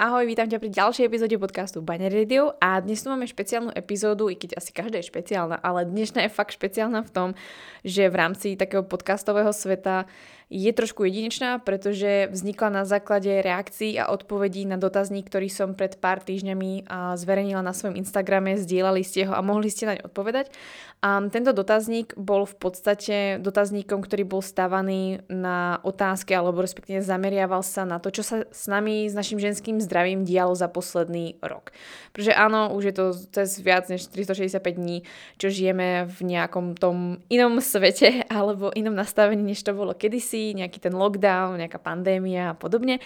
Ahoj, vítam ťa pri ďalšej epizóde podcastu Banner Radio a dnes tu máme špeciálnu epizódu, i keď asi každá je špeciálna, ale dnešná je fakt špeciálna v tom, že v rámci takého podcastového sveta je trošku jedinečná, pretože vznikla na základe reakcií a odpovedí na dotazník, ktorý som pred pár týždňami zverejnila na svojom Instagrame, zdieľali ste ho a mohli ste naň odpovedať. A tento dotazník bol v podstate dotazníkom, ktorý bol stavaný na otázky alebo respektíve zameriaval sa na to, čo sa s nami, s našim ženským zdravím dialo za posledný rok. Pretože áno, už je to cez viac než 365 dní, čo žijeme v nejakom tom inom svete alebo inom nastavení, než to bolo kedysi nejaký ten lockdown, nejaká pandémia a podobne.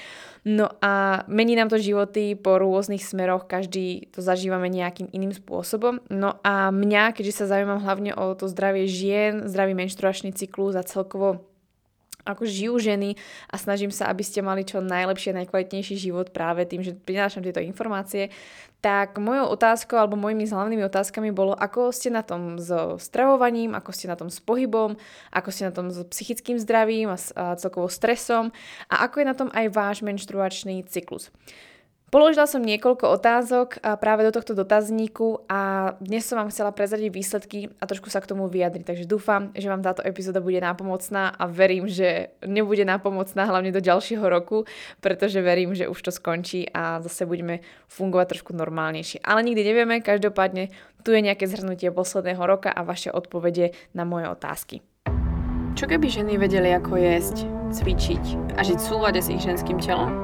No a mení nám to životy po rôznych smeroch, každý to zažívame nejakým iným spôsobom. No a mňa, keďže sa zaujímam hlavne o to zdravie žien, zdravý menštruačný cyklus a celkovo ako žijú ženy a snažím sa, aby ste mali čo najlepšie, najkvalitnejší život práve tým, že prinášam tieto informácie, tak mojou otázkou alebo mojimi hlavnými otázkami bolo, ako ste na tom so stravovaním, ako ste na tom s pohybom, ako ste na tom s psychickým zdravím a, a celkovo stresom a ako je na tom aj váš menštruačný cyklus. Položila som niekoľko otázok práve do tohto dotazníku a dnes som vám chcela prezradiť výsledky a trošku sa k tomu vyjadriť. Takže dúfam, že vám táto epizóda bude nápomocná a verím, že nebude nápomocná hlavne do ďalšieho roku, pretože verím, že už to skončí a zase budeme fungovať trošku normálnejšie. Ale nikdy nevieme, každopádne tu je nejaké zhrnutie posledného roka a vaše odpovede na moje otázky. Čo keby ženy vedeli, ako jesť, cvičiť a žiť v súlade s ich ženským telom?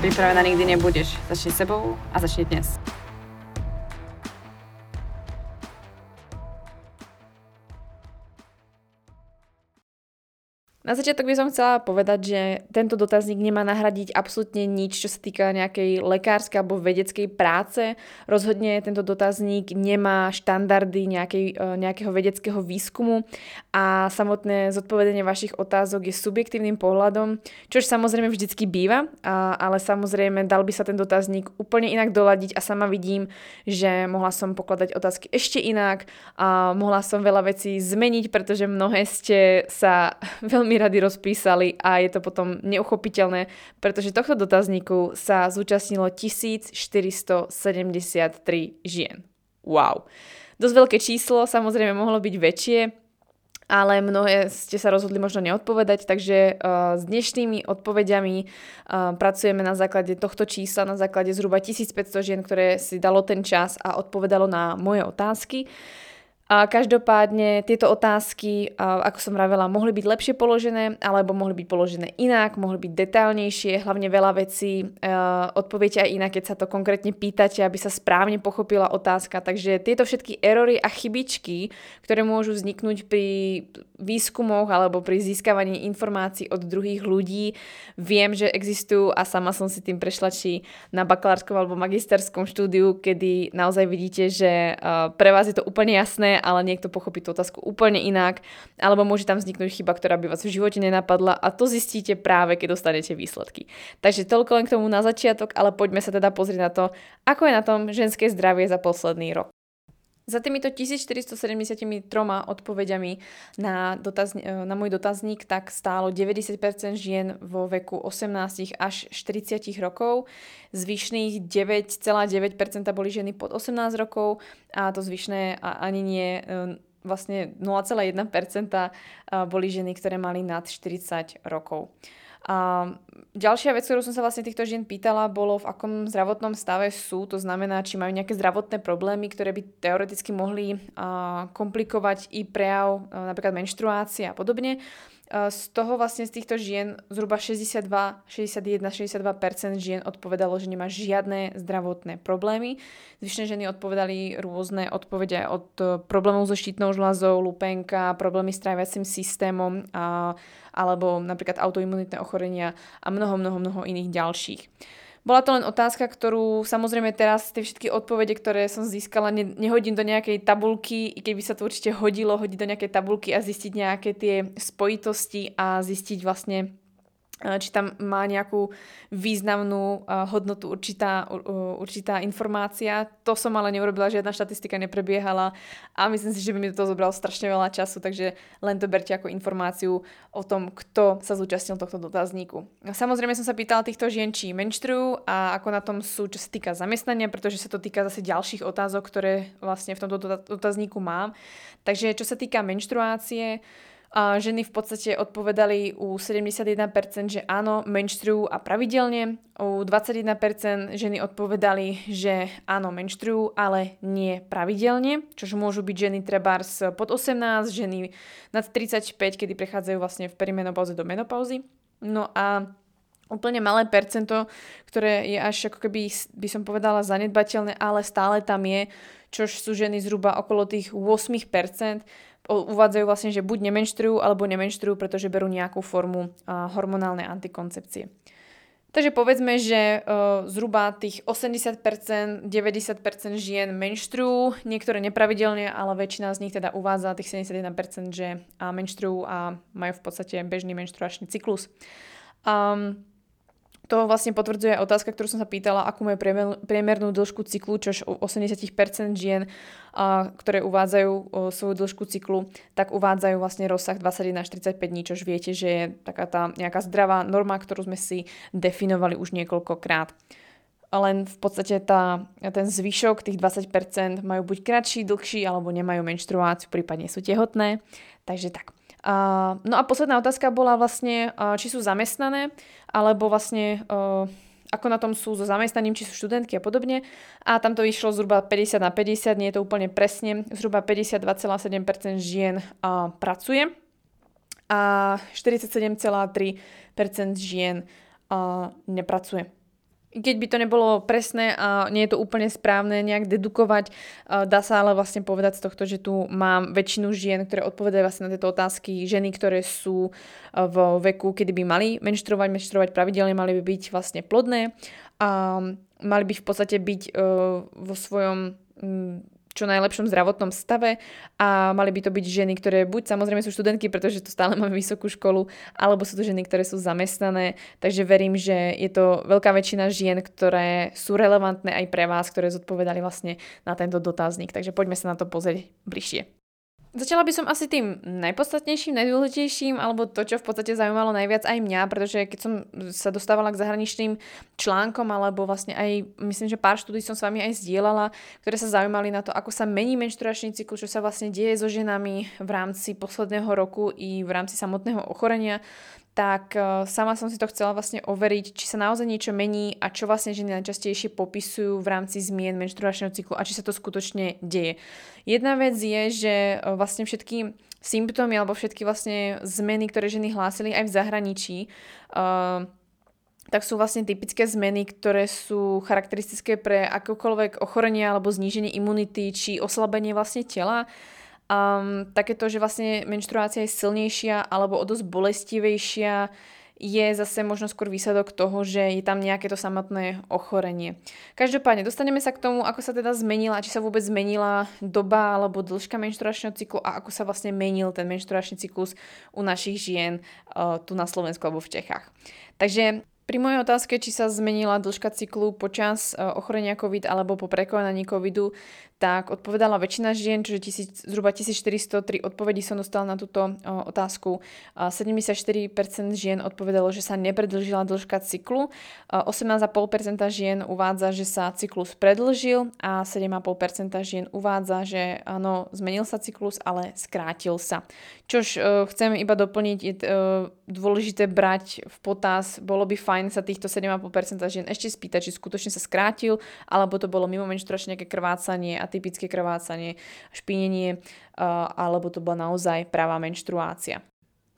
Pripravená nikdy nebudeš. Začni sebou a začni dnes. Na začiatok by som chcela povedať, že tento dotazník nemá nahradiť absolútne nič, čo sa týka nejakej lekárskej alebo vedeckej práce. Rozhodne tento dotazník nemá štandardy nejakej, e, nejakého vedeckého výskumu a samotné zodpovedenie vašich otázok je subjektívnym pohľadom, čož samozrejme vždycky býva, ale samozrejme dal by sa ten dotazník úplne inak doladiť a sama vidím, že mohla som pokladať otázky ešte inak a mohla som veľa vecí zmeniť, pretože mnohé ste sa veľmi rady rozpísali a je to potom neuchopiteľné, pretože tohto dotazníku sa zúčastnilo 1473 žien. Wow. Dosť veľké číslo, samozrejme mohlo byť väčšie, ale mnohé ste sa rozhodli možno neodpovedať, takže uh, s dnešnými odpovediami uh, pracujeme na základe tohto čísla, na základe zhruba 1500 žien, ktoré si dalo ten čas a odpovedalo na moje otázky. A každopádne tieto otázky, ako som vravela, mohli byť lepšie položené, alebo mohli byť položené inak, mohli byť detálnejšie, hlavne veľa vecí odpoviete aj inak, keď sa to konkrétne pýtate, aby sa správne pochopila otázka. Takže tieto všetky erory a chybičky, ktoré môžu vzniknúť pri výskumoch alebo pri získavaní informácií od druhých ľudí, viem, že existujú a sama som si tým prešla či na bakalárskom alebo magisterskom štúdiu, kedy naozaj vidíte, že pre vás je to úplne jasné ale niekto pochopí tú otázku úplne inak, alebo môže tam vzniknúť chyba, ktorá by vás v živote nenapadla a to zistíte práve, keď dostanete výsledky. Takže toľko len k tomu na začiatok, ale poďme sa teda pozrieť na to, ako je na tom ženské zdravie za posledný rok. Za týmito 1473 odpovediami na, dotaz, na môj dotazník tak stálo 90% žien vo veku 18 až 40 rokov, zvyšných 9,9% boli ženy pod 18 rokov a to zvyšné ani nie e, vlastne 0,1% boli ženy, ktoré mali nad 40 rokov. A ďalšia vec, ktorú som sa vlastne týchto žien pýtala, bolo v akom zdravotnom stave sú, to znamená, či majú nejaké zdravotné problémy, ktoré by teoreticky mohli komplikovať i prejav, a, napríklad menštruácia a podobne. Z toho vlastne z týchto žien zhruba 62, 61, 62% žien odpovedalo, že nemá žiadne zdravotné problémy. Zvyšné ženy odpovedali rôzne odpovede od problémov so štítnou žľazou, lupenka, problémy s tráviacím systémom a, alebo napríklad autoimunitné ochorenia a mnoho, mnoho, mnoho iných ďalších. Bola to len otázka, ktorú samozrejme teraz tie všetky odpovede, ktoré som získala, ne, nehodím do nejakej tabulky, i keby sa to určite hodilo, hodiť do nejakej tabulky a zistiť nejaké tie spojitosti a zistiť vlastne či tam má nejakú významnú hodnotu určitá, určitá informácia. To som ale neurobila, žiadna štatistika neprebiehala a myslím si, že by mi to zobralo strašne veľa času, takže len to berte ako informáciu o tom, kto sa zúčastnil tohto dotazníku. Samozrejme som sa pýtala týchto žien, či menštrujú a ako na tom sú, čo sa týka zamestnania, pretože sa to týka zase ďalších otázok, ktoré vlastne v tomto dotazníku mám. Takže čo sa týka menštruácie, a ženy v podstate odpovedali u 71%, že áno, menštrujú a pravidelne. U 21% ženy odpovedali, že áno, menštrujú, ale nie pravidelne, čož môžu byť ženy trebárs pod 18, ženy nad 35, kedy prechádzajú vlastne v perimenopauze do menopauzy. No a úplne malé percento, ktoré je až ako keby, by som povedala, zanedbateľné, ale stále tam je, čož sú ženy zhruba okolo tých 8%, uvádzajú vlastne, že buď nemenštrujú alebo nemenštrujú, pretože berú nejakú formu hormonálnej antikoncepcie. Takže povedzme, že uh, zhruba tých 80%, 90% žien menštrujú, niektoré nepravidelne, ale väčšina z nich teda uvádza tých 71%, že menštrujú a majú v podstate bežný menštruačný cyklus. Um, to vlastne potvrdzuje otázka, ktorú som sa pýtala, akú majú priemernú dĺžku cyklu, čož u 80% žien, ktoré uvádzajú svoju dĺžku cyklu, tak uvádzajú vlastne rozsah 21 až 35 dní, čož viete, že je taká tá nejaká zdravá norma, ktorú sme si definovali už niekoľkokrát. Len v podstate tá, ten zvyšok, tých 20% majú buď kratší, dlhší, alebo nemajú menštruáciu, prípadne sú tehotné. Takže tak. No a posledná otázka bola vlastne, či sú zamestnané, alebo vlastne ako na tom sú so zamestnaním, či sú študentky a podobne. A tam to vyšlo zhruba 50 na 50, nie je to úplne presne, zhruba 52,7% žien pracuje. A 47,3% žien nepracuje keď by to nebolo presné a nie je to úplne správne nejak dedukovať, dá sa ale vlastne povedať z tohto, že tu mám väčšinu žien, ktoré odpovedajú vlastne na tieto otázky, ženy, ktoré sú v veku, kedy by mali menštruovať, menštruovať pravidelne, mali by byť vlastne plodné a mali by v podstate byť vo svojom čo najlepšom zdravotnom stave a mali by to byť ženy, ktoré buď samozrejme sú študentky, pretože tu stále máme vysokú školu, alebo sú to ženy, ktoré sú zamestnané, takže verím, že je to veľká väčšina žien, ktoré sú relevantné aj pre vás, ktoré zodpovedali vlastne na tento dotazník. Takže poďme sa na to pozrieť bližšie. Začala by som asi tým najpodstatnejším, najdôležitejším, alebo to, čo v podstate zaujímalo najviac aj mňa, pretože keď som sa dostávala k zahraničným článkom, alebo vlastne aj, myslím, že pár štúdí som s vami aj zdieľala, ktoré sa zaujímali na to, ako sa mení menštruačný cyklus, čo sa vlastne deje so ženami v rámci posledného roku i v rámci samotného ochorenia, tak uh, sama som si to chcela vlastne overiť, či sa naozaj niečo mení a čo vlastne ženy najčastejšie popisujú v rámci zmien menštruačného cyklu a či sa to skutočne deje. Jedna vec je, že uh, vlastne všetky symptómy alebo všetky vlastne zmeny, ktoré ženy hlásili aj v zahraničí, uh, tak sú vlastne typické zmeny, ktoré sú charakteristické pre akokoľvek ochorenie alebo zníženie imunity či oslabenie vlastne tela. Um, takéto, že vlastne menštruácia je silnejšia alebo o dosť bolestivejšia, je zase možno skôr výsledok toho, že je tam nejaké to samotné ochorenie. Každopádne, dostaneme sa k tomu, ako sa teda zmenila, či sa vôbec zmenila doba alebo dĺžka menštruačného cyklu a ako sa vlastne menil ten menštruačný cyklus u našich žien uh, tu na Slovensku alebo v Čechách. Takže pri mojej otázke, či sa zmenila dĺžka cyklu počas ochorenia COVID alebo po prekonaní COVIDu, tak odpovedala väčšina žien, čiže tisíc, zhruba 1403 odpovedí som dostala na túto o, otázku. 74% žien odpovedalo, že sa nepredlžila dĺžka cyklu, 18,5% žien uvádza, že sa cyklus predlžil a 7,5% žien uvádza, že áno, zmenil sa cyklus, ale skrátil sa. Čož uh, chcem iba doplniť, je uh, dôležité brať v potaz, bolo by fajn sa týchto 7,5% žien ešte spýtať, či skutočne sa skrátil, alebo to bolo mimo menštruačne nejaké krvácanie a atypické krvácanie, špinenie alebo to bola naozaj pravá menštruácia.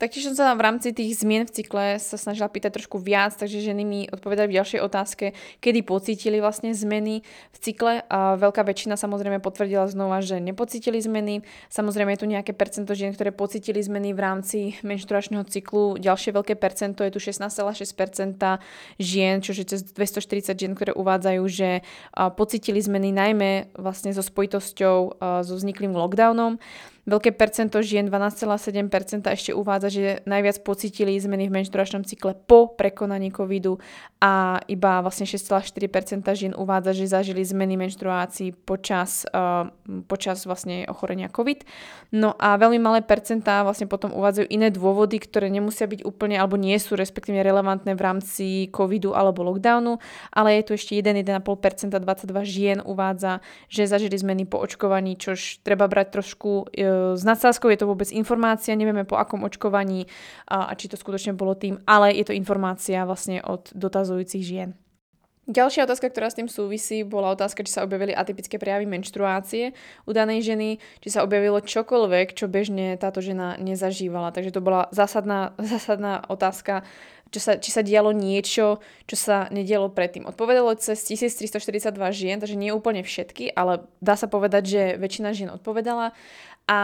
Taktiež som sa v rámci tých zmien v cykle sa snažila pýtať trošku viac, takže ženy mi odpovedali v ďalšej otázke, kedy pocítili vlastne zmeny v cykle. A veľká väčšina samozrejme potvrdila znova, že nepocítili zmeny. Samozrejme je tu nejaké percento žien, ktoré pocítili zmeny v rámci menštruačného cyklu. Ďalšie veľké percento je tu 16,6% žien, čo je cez 240 žien, ktoré uvádzajú, že pocítili zmeny najmä vlastne so spojitosťou so vzniklým lockdownom. Veľké percento žien, 12,7% ešte uvádza, že najviac pocítili zmeny v menštruačnom cykle po prekonaní covidu a iba vlastne 6,4% žien uvádza, že zažili zmeny menštruácií počas, uh, počas vlastne ochorenia covid. No a veľmi malé percentá vlastne potom uvádzajú iné dôvody, ktoré nemusia byť úplne alebo nie sú respektíve relevantné v rámci covidu alebo lockdownu, ale je tu ešte 1,5%, 22 žien uvádza, že zažili zmeny po očkovaní, čož treba brať trošku uh, s nadsázkou je to vôbec informácia, nevieme po akom očkovaní a, a či to skutočne bolo tým, ale je to informácia vlastne od dotazujúcich žien. Ďalšia otázka, ktorá s tým súvisí, bola otázka, či sa objavili atypické prejavy menštruácie u danej ženy, či sa objavilo čokoľvek, čo bežne táto žena nezažívala. Takže to bola zásadná, zásadná otázka, čo sa, či sa dialo niečo, čo sa nedialo predtým. Odpovedalo cez 1342 žien, takže nie úplne všetky, ale dá sa povedať, že väčšina žien odpovedala a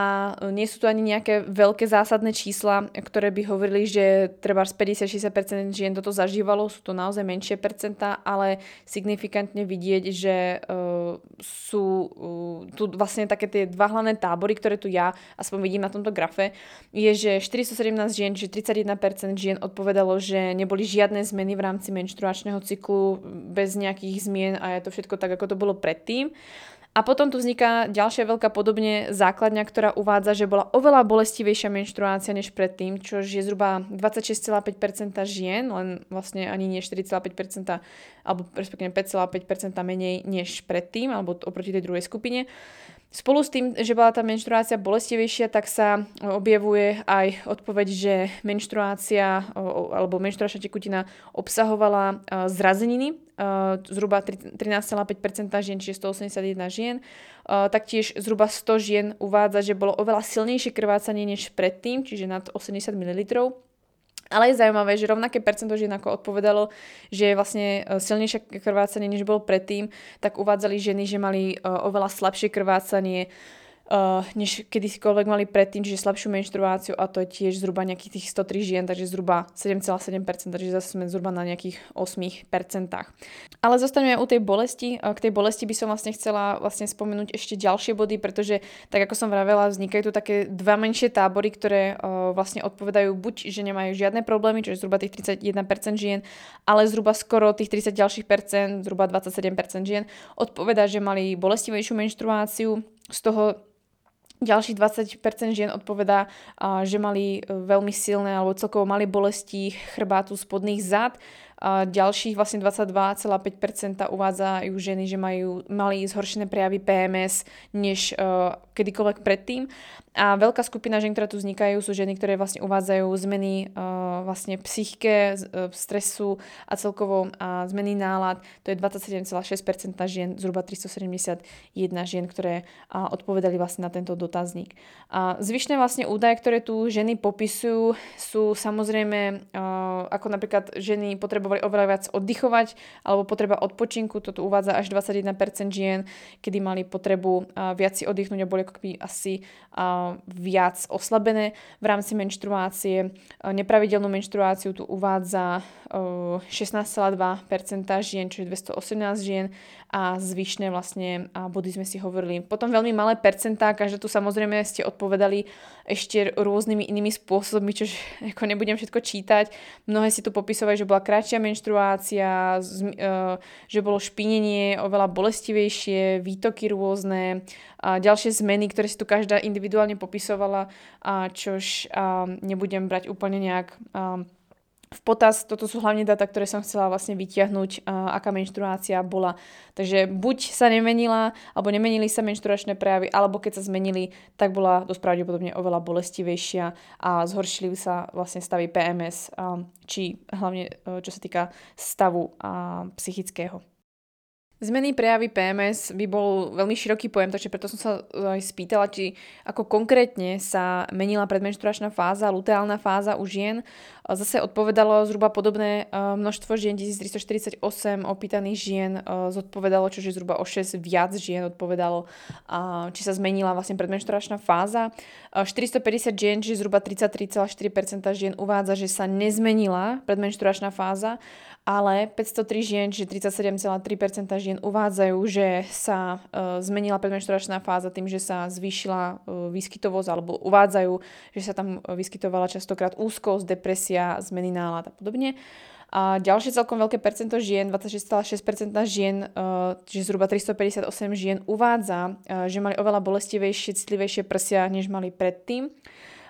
nie sú tu ani nejaké veľké zásadné čísla, ktoré by hovorili, že treba z 50-60% žien toto zažívalo, sú to naozaj menšie percentá, ale signifikantne vidieť, že uh, sú uh, tu vlastne také tie dva hlavné tábory, ktoré tu ja aspoň vidím na tomto grafe, je, že 417 žien, že 31% žien odpovedalo, že neboli žiadne zmeny v rámci menštruačného cyklu bez nejakých zmien a je to všetko tak, ako to bolo predtým. A potom tu vzniká ďalšia veľká podobne základňa, ktorá uvádza, že bola oveľa bolestivejšia menštruácia než predtým, čo je zhruba 26,5% žien, len vlastne ani nie 4,5%, alebo respektíve 5,5% menej než predtým, alebo oproti tej druhej skupine. Spolu s tým, že bola tá menštruácia bolestivejšia, tak sa objavuje aj odpoveď, že menštruácia alebo menštruačná tekutina obsahovala zrazeniny, zhruba 13,5% žien, čiže 181 žien. Taktiež zhruba 100 žien uvádza, že bolo oveľa silnejšie krvácanie než predtým, čiže nad 80 ml ale je zaujímavé, že rovnaké percento žien ako odpovedalo, že vlastne e, silnejšie krvácanie, než bolo predtým, tak uvádzali ženy, že mali oveľa slabšie krvácanie, uh, než kedykoľvek mali predtým, čiže slabšiu menštruáciu a to je tiež zhruba nejakých tých 103 žien, takže zhruba 7,7%, takže zase sme zhruba na nejakých 8%. Ale zostaneme u tej bolesti. K tej bolesti by som vlastne chcela vlastne spomenúť ešte ďalšie body, pretože tak ako som vravela, vznikajú tu také dva menšie tábory, ktoré uh, vlastne odpovedajú buď, že nemajú žiadne problémy, čiže zhruba tých 31% žien, ale zhruba skoro tých 30 ďalších percent, zhruba 27% žien, odpovedá, že mali bolestivejšiu menštruáciu, z toho Ďalších 20% žien odpovedá, že mali e, veľmi silné alebo celkovo mali bolesti chrbátu spodných zad. Ďalších vlastne 22,5% uvádzajú ženy, že majú, mali zhoršené prejavy PMS než uh, kedykoľvek predtým. A veľká skupina žien, ktoré tu vznikajú, sú ženy, ktoré vlastne uvádzajú zmeny uh, vlastne psychike, uh, stresu a celkovo uh, zmeny nálad. To je 27,6% žien, zhruba 371 žien, ktoré uh, odpovedali vlastne na tento dotazník. A zvyšné vlastne údaje, ktoré tu ženy popisujú, sú samozrejme uh, ako napríklad ženy potrebovali oveľa viac oddychovať alebo potreba odpočinku, toto uvádza až 21% žien, kedy mali potrebu viac si oddychnúť a boli keby asi viac oslabené v rámci menštruácie. Nepravidelnú menštruáciu tu uvádza 16,2% žien, čiže 218 žien a zvyšné vlastne body sme si hovorili. Potom veľmi malé percentá, každé tu samozrejme ste odpovedali ešte rôznymi inými spôsobmi, čo ako nebudem všetko čítať. Mnohé si tu popisovali, že bola kratšia menštruácia, e, že bolo špinenie oveľa bolestivejšie, výtoky rôzne, a ďalšie zmeny, ktoré si tu každá individuálne popisovala, a čož nebudem brať úplne nejak v potaz, toto sú hlavne data, ktoré som chcela vlastne vytiahnuť, uh, aká menštruácia bola. Takže buď sa nemenila, alebo nemenili sa menštruačné prejavy, alebo keď sa zmenili, tak bola dosť pravdepodobne oveľa bolestivejšia a zhoršili sa vlastne stavy PMS, um, či hlavne uh, čo sa týka stavu uh, psychického. Zmeny prejavy PMS by bol veľmi široký pojem, takže preto som sa aj spýtala, či ako konkrétne sa menila predmenštruačná fáza, luteálna fáza u žien. Zase odpovedalo zhruba podobné e, množstvo žien, 1348 opýtaných žien e, zodpovedalo, čiže zhruba o 6 viac žien odpovedalo, či sa zmenila vlastne predmenštruačná fáza. 450 žien, čiže zhruba 33,4% žien uvádza, že sa nezmenila predmenštruačná fáza ale 503 žien, čiže 37,3% žien uvádzajú, že sa e, zmenila predmenšturačná fáza tým, že sa zvýšila e, výskytovosť, alebo uvádzajú, že sa tam vyskytovala častokrát úzkosť, depresia, zmeny nálad a podobne. A ďalšie celkom veľké percento žien, 26,6% žien, e, čiže zhruba 358 žien uvádza, e, že mali oveľa bolestivejšie, citlivejšie prsia, než mali predtým.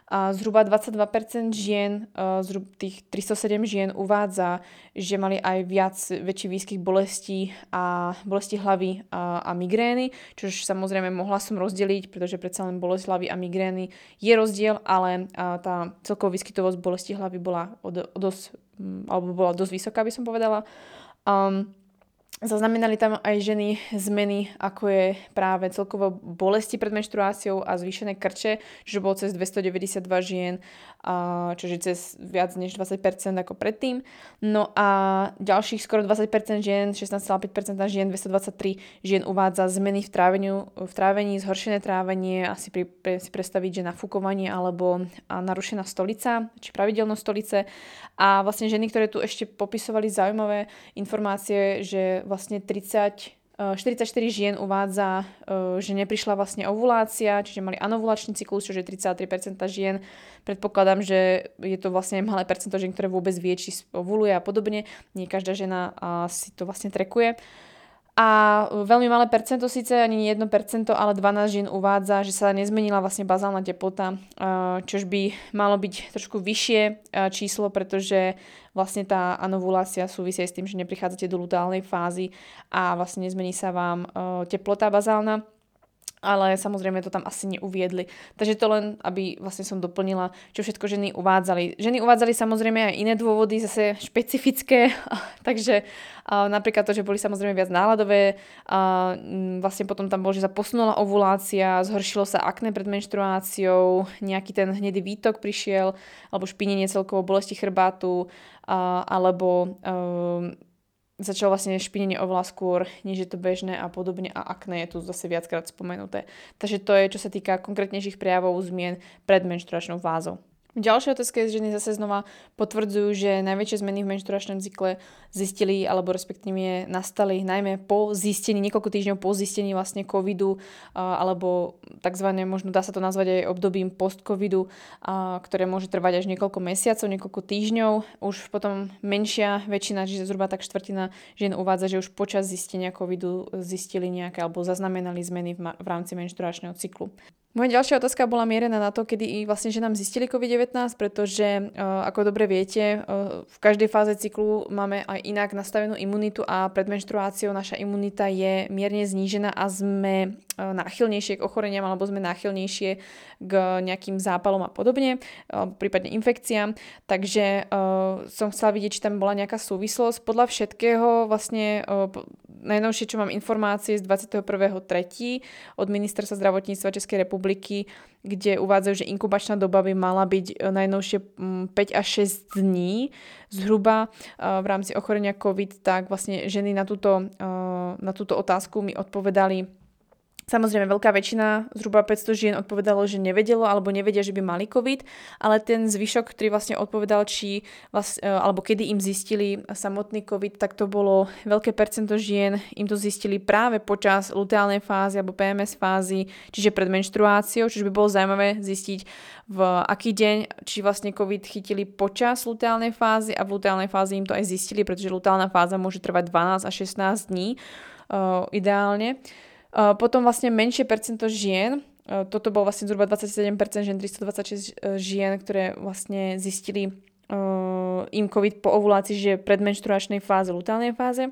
A zhruba 22% žien, e, zhruba tých 307 žien uvádza, že mali aj viac, väčší výskyt bolestí a bolesti hlavy a, a migrény, čož samozrejme mohla som rozdeliť, pretože predsa len bolesť hlavy a migrény je rozdiel, ale tá celková výskytovosť bolesti hlavy bola o dosť, alebo bola dosť vysoká, by som povedala. Um, Zaznamenali tam aj ženy zmeny, ako je práve celkovo bolesti pred menštruáciou a zvýšené krče, že bolo cez 292 žien, čiže cez viac než 20% ako predtým. No a ďalších skoro 20% žien, 16,5% žien, 223 žien uvádza zmeny v, tráveniu, v trávení, zhoršené trávenie, asi pri, pre, si predstaviť, že nafúkovanie alebo narušená stolica, či pravidelnosť stolice. A vlastne ženy, ktoré tu ešte popisovali zaujímavé informácie, že vlastne 30 44 eh, žien uvádza, eh, že neprišla vlastne ovulácia, čiže mali anovulačný cyklus, čo je 33% žien. Predpokladám, že je to vlastne malé percento žien, ktoré vôbec vie, či ovuluje a podobne. Nie každá žena si to vlastne trekuje. A veľmi malé percento, síce ani nie 1%, ale 12 žien uvádza, že sa nezmenila vlastne bazálna teplota, čož by malo byť trošku vyššie číslo, pretože vlastne tá anovulácia súvisí s tým, že neprichádzate do luteálnej fázy a vlastne nezmení sa vám teplota bazálna ale samozrejme to tam asi neuviedli. Takže to len, aby vlastne som doplnila, čo všetko ženy uvádzali. Ženy uvádzali samozrejme aj iné dôvody, zase špecifické, takže napríklad to, že boli samozrejme viac náladové, a vlastne potom tam bolo, že sa posunula ovulácia, zhoršilo sa akné pred menštruáciou, nejaký ten hnedý výtok prišiel, alebo špinenie celkovo bolesti chrbátu, a, alebo začalo vlastne špinenie oveľa skôr, než je to bežné a podobne a akné je tu zase viackrát spomenuté. Takže to je, čo sa týka konkrétnejších prejavov zmien pred menštruačnou fázou. Ďalšia otázka je, že ženy zase znova potvrdzujú, že najväčšie zmeny v menštruačnom cykle zistili, alebo respektíve nastali najmä po zistení, niekoľko týždňov po zistení vlastne covidu, alebo tzv. možno dá sa to nazvať aj obdobím post-covidu, ktoré môže trvať až niekoľko mesiacov, niekoľko týždňov. Už potom menšia väčšina, čiže zhruba tak štvrtina žien uvádza, že už počas zistenia covidu zistili nejaké alebo zaznamenali zmeny v, rámci menštruačného cyklu. Moja ďalšia otázka bola mierená na to, kedy vlastne že nám zistili COVID-19, pretože uh, ako dobre viete, uh, v každej fáze cyklu máme aj inak nastavenú imunitu a pred menštruáciou naša imunita je mierne znížená a sme uh, náchylnejšie k ochoreniam alebo sme náchylnejšie k nejakým zápalom a podobne, prípadne infekciám. Takže som chcela vidieť, či tam bola nejaká súvislosť. Podľa všetkého vlastne najnovšie, čo mám informácie z 21.3. od ministerstva zdravotníctva Českej republiky, kde uvádzajú, že inkubačná doba by mala byť e, najnovšie 5 mm, až 6 dní zhruba e, v rámci ochorenia COVID, tak vlastne ženy na túto, e, na túto otázku mi odpovedali Samozrejme, veľká väčšina, zhruba 500 žien odpovedalo, že nevedelo alebo nevedia, že by mali COVID, ale ten zvyšok, ktorý vlastne odpovedal, či vlast, e, alebo kedy im zistili samotný COVID, tak to bolo veľké percento žien, im to zistili práve počas luteálnej fázy alebo PMS fázy, čiže pred menštruáciou, čiže by bolo zaujímavé zistiť v aký deň, či vlastne COVID chytili počas luteálnej fázy a v luteálnej fázi im to aj zistili, pretože luteálna fáza môže trvať 12 až 16 dní uh, ideálne. Potom vlastne menšie percento žien, toto bolo vlastne zhruba 27% žien, 326 e, žien, ktoré vlastne zistili uh, im COVID po ovulácii, že pred menštruačnej fáze, lutálnej fáze.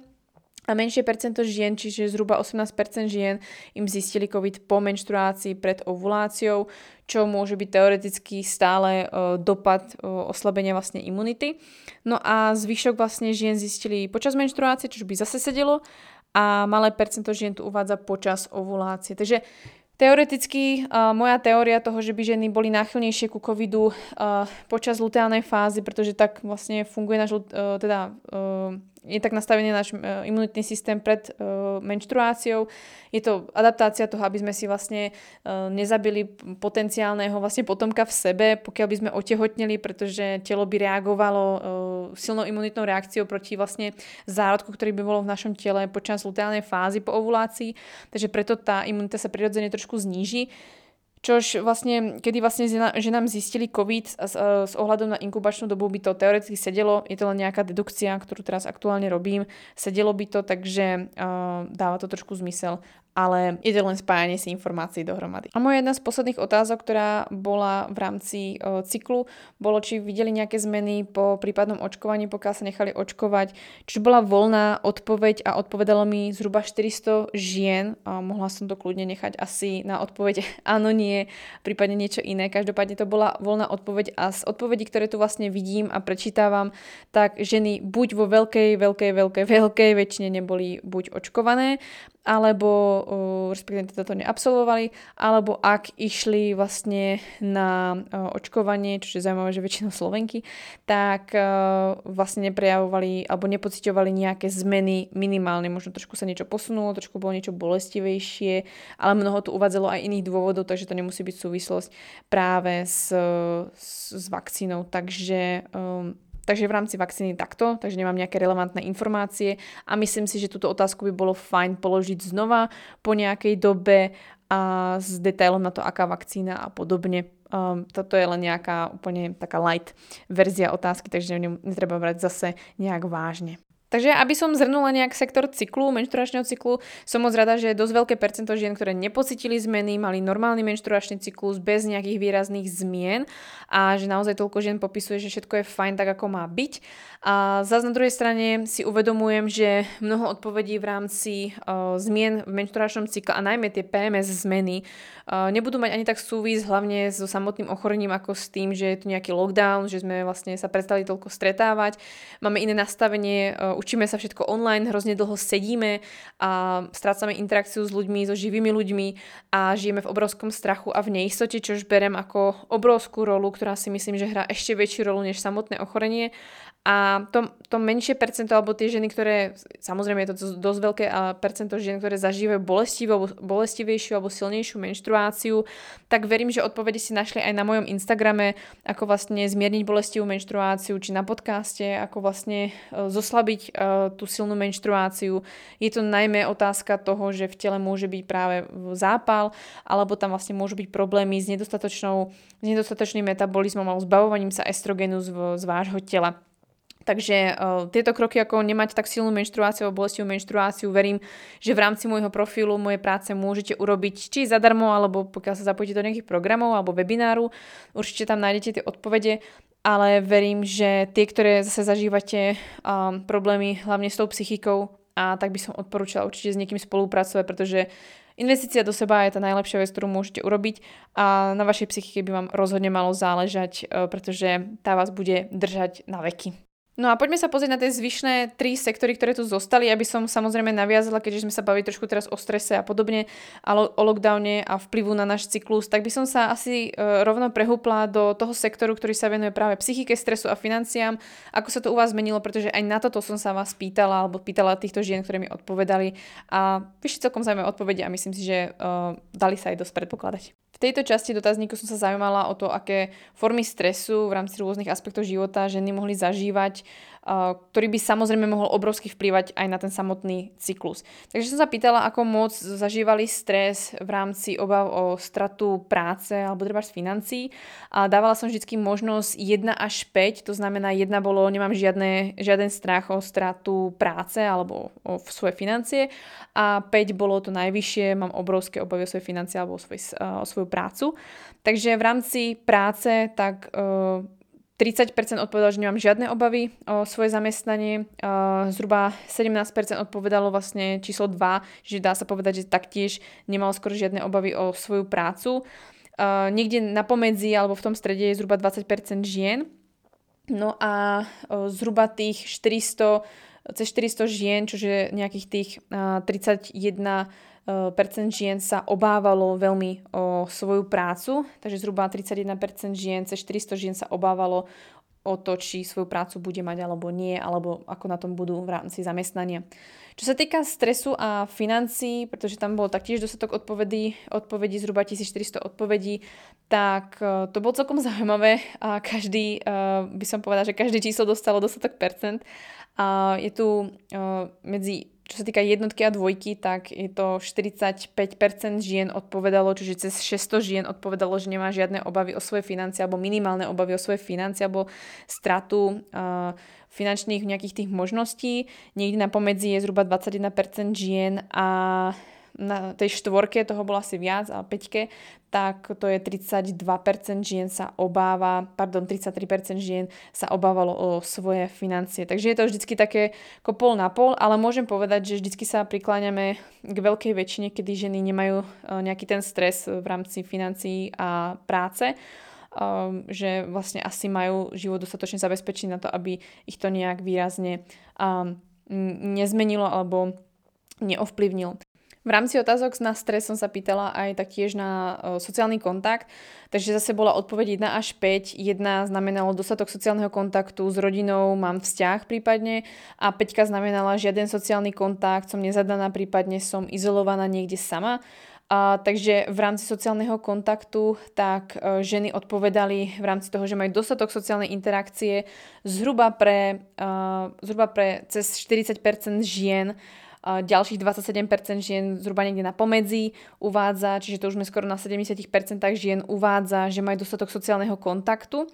A menšie percento žien, čiže zhruba 18% žien, im zistili COVID po menštruácii pred ovuláciou, čo môže byť teoreticky stále dopad oslabenia vlastne imunity. No a zvyšok vlastne žien zistili počas menštruácie, čo by zase sedelo a malé percento žien tu uvádza počas ovulácie. Takže Teoreticky uh, moja teória toho, že by ženy boli náchylnejšie ku covidu uh, počas luteálnej fázy, pretože tak vlastne funguje náš, uh, teda uh, je tak nastavený náš e, imunitný systém pred uh, menštruáciou. Je to adaptácia toho, aby sme si vlastne uh, nezabili potenciálneho vlastne potomka v sebe, pokiaľ by sme otehotneli, pretože telo by reagovalo silnou imunitnou reakciou proti vlastne zárodku, ktorý by bolo v našom tele počas luteálnej fázy po ovulácii. Takže preto tá imunita sa prirodzene trošku zníži. Čož vlastne, kedy vlastne že nám zistili COVID s, s ohľadom na inkubačnú dobu by to teoreticky sedelo, je to len nejaká dedukcia, ktorú teraz aktuálne robím, sedelo by to, takže uh, dáva to trošku zmysel ale je to len spájanie si informácií dohromady. A moja jedna z posledných otázok, ktorá bola v rámci o, cyklu, bolo, či videli nejaké zmeny po prípadnom očkovaní, pokiaľ sa nechali očkovať. Čiže bola voľná odpoveď a odpovedalo mi zhruba 400 žien. A mohla som to kľudne nechať asi na odpoveď áno, nie, prípadne niečo iné. Každopádne to bola voľná odpoveď a z odpovedí, ktoré tu vlastne vidím a prečítavam, tak ženy buď vo veľkej, veľkej, veľkej, veľkej väčšine neboli buď očkované, alebo respektíve toto neabsolvovali, alebo ak išli vlastne na očkovanie, čo je zaujímavé, že väčšinou Slovenky, tak vlastne neprejavovali alebo nepociťovali nejaké zmeny minimálne. Možno trošku sa niečo posunulo, trošku bolo niečo bolestivejšie, ale mnoho tu uvádzalo aj iných dôvodov, takže to nemusí byť súvislosť práve s, s, s vakcínou. Takže um, Takže v rámci vakcíny takto, takže nemám nejaké relevantné informácie a myslím si, že túto otázku by bolo fajn položiť znova po nejakej dobe a s detailom na to, aká vakcína a podobne. Um, toto je len nejaká úplne taká light verzia otázky, takže netreba brať zase nejak vážne. Takže aby som zhrnula nejak sektor cyklu, menštruačného cyklu, som moc rada, že je dosť veľké percento žien, ktoré nepocitili zmeny, mali normálny menštruačný cyklus bez nejakých výrazných zmien a že naozaj toľko žien popisuje, že všetko je fajn tak, ako má byť. A zase na druhej strane si uvedomujem, že mnoho odpovedí v rámci uh, zmien v menštruačnom cykle a najmä tie PMS zmeny uh, nebudú mať ani tak súvis hlavne so samotným ochorením ako s tým, že je tu nejaký lockdown, že sme vlastne sa prestali toľko stretávať. Máme iné nastavenie uh, učíme sa všetko online, hrozne dlho sedíme a strácame interakciu s ľuďmi, so živými ľuďmi a žijeme v obrovskom strachu a v neistote, čož berem ako obrovskú rolu, ktorá si myslím, že hrá ešte väčšiu rolu než samotné ochorenie a to, to menšie percento, alebo tie ženy, ktoré, samozrejme je to dosť veľké percento žien, ktoré zažívajú bolestivú, bolestivejšiu alebo silnejšiu menštruáciu, tak verím, že odpovede si našli aj na mojom Instagrame, ako vlastne zmierniť bolestivú menštruáciu, či na podcaste, ako vlastne e, zoslabiť uh, tú silnú menštruáciu. Je to najmä otázka toho, že v tele môže byť práve zápal, alebo tam vlastne môžu byť problémy s nedostatočnou, s nedostatočným metabolizmom alebo zbavovaním sa estrogenu z, z vášho tela. Takže uh, tieto kroky, ako nemať tak silnú menštruáciu alebo bolestivú menštruáciu, verím, že v rámci môjho profilu, mojej práce môžete urobiť či zadarmo, alebo pokiaľ sa zapojíte do nejakých programov alebo webináru, určite tam nájdete tie odpovede, ale verím, že tie, ktoré zase zažívate um, problémy hlavne s tou psychikou, a tak by som odporúčala určite s niekým spolupracovať, pretože Investícia do seba je tá najlepšia vec, ktorú môžete urobiť a na vašej psychike by vám rozhodne malo záležať, uh, pretože tá vás bude držať na veky. No a poďme sa pozrieť na tie zvyšné tri sektory, ktoré tu zostali, aby som samozrejme naviazala, keďže sme sa bavili trošku teraz o strese a podobne, a o lockdowne a vplyvu na náš cyklus, tak by som sa asi e, rovno prehúpla do toho sektoru, ktorý sa venuje práve psychike, stresu a financiám. Ako sa to u vás zmenilo, pretože aj na toto som sa vás pýtala, alebo pýtala týchto žien, ktoré mi odpovedali. A vyšli celkom zaujímavé odpovede a myslím si, že uh, dali sa aj dosť predpokladať. V tejto časti dotazníku som sa zaujímala o to, aké formy stresu v rámci rôznych aspektov života ženy mohli zažívať ktorý by samozrejme mohol obrovsky vplývať aj na ten samotný cyklus. Takže som sa pýtala, ako moc zažívali stres v rámci obav o stratu práce alebo treba z financií a dávala som vždy možnosť 1 až 5, to znamená 1 bolo, nemám žiadne, žiaden strach o stratu práce alebo o svoje financie a 5 bolo to najvyššie, mám obrovské obavy o svoje financie alebo o, svoj, o svoju prácu. Takže v rámci práce tak 30% odpovedalo, že nemám žiadne obavy o svoje zamestnanie. Zhruba 17% odpovedalo vlastne číslo 2, že dá sa povedať, že taktiež nemalo skoro žiadne obavy o svoju prácu. Niekde na pomedzi alebo v tom strede je zhruba 20% žien. No a zhruba tých 400 cez 400 žien, čiže nejakých tých 31 percent žien sa obávalo veľmi o svoju prácu, takže zhruba 31% žien, cez 400 žien sa obávalo o to, či svoju prácu bude mať alebo nie, alebo ako na tom budú v rámci zamestnania. Čo sa týka stresu a financií, pretože tam bolo taktiež dostatok odpovedí, odpovedí zhruba 1400 odpovedí, tak uh, to bolo celkom zaujímavé a každý, uh, by som povedala, že každé číslo dostalo dostatok percent. A je tu uh, medzi čo sa týka jednotky a dvojky, tak je to 45% žien odpovedalo, čiže cez 600 žien odpovedalo, že nemá žiadne obavy o svoje financie alebo minimálne obavy o svoje financie alebo stratu uh, finančných nejakých tých možností. Niekde na pomedzi je zhruba 21% žien a na tej štvorke toho bolo asi viac, a peťke, tak to je 32% žien sa obáva, pardon, 33% žien sa obávalo o svoje financie. Takže je to vždycky také ako pol na pol, ale môžem povedať, že vždycky sa prikláňame k veľkej väčšine, kedy ženy nemajú e, nejaký ten stres v rámci financií a práce um, že vlastne asi majú život dostatočne zabezpečiť na to, aby ich to nejak výrazne nezmenilo alebo neovplyvnil. V rámci otázok na stres som sa pýtala aj taktiež na uh, sociálny kontakt, takže zase bola odpoveď 1 až 5. 1 znamenalo dostatok sociálneho kontaktu s rodinou, mám vzťah prípadne a 5 znamenala žiaden sociálny kontakt, som nezadaná, prípadne som izolovaná niekde sama. A, takže v rámci sociálneho kontaktu tak e, ženy odpovedali v rámci toho, že majú dostatok sociálnej interakcie zhruba pre, e, zhruba pre cez 40% žien ďalších 27% žien zhruba niekde na pomedzi uvádza, čiže to už sme skoro na 70% žien uvádza, že majú dostatok sociálneho kontaktu.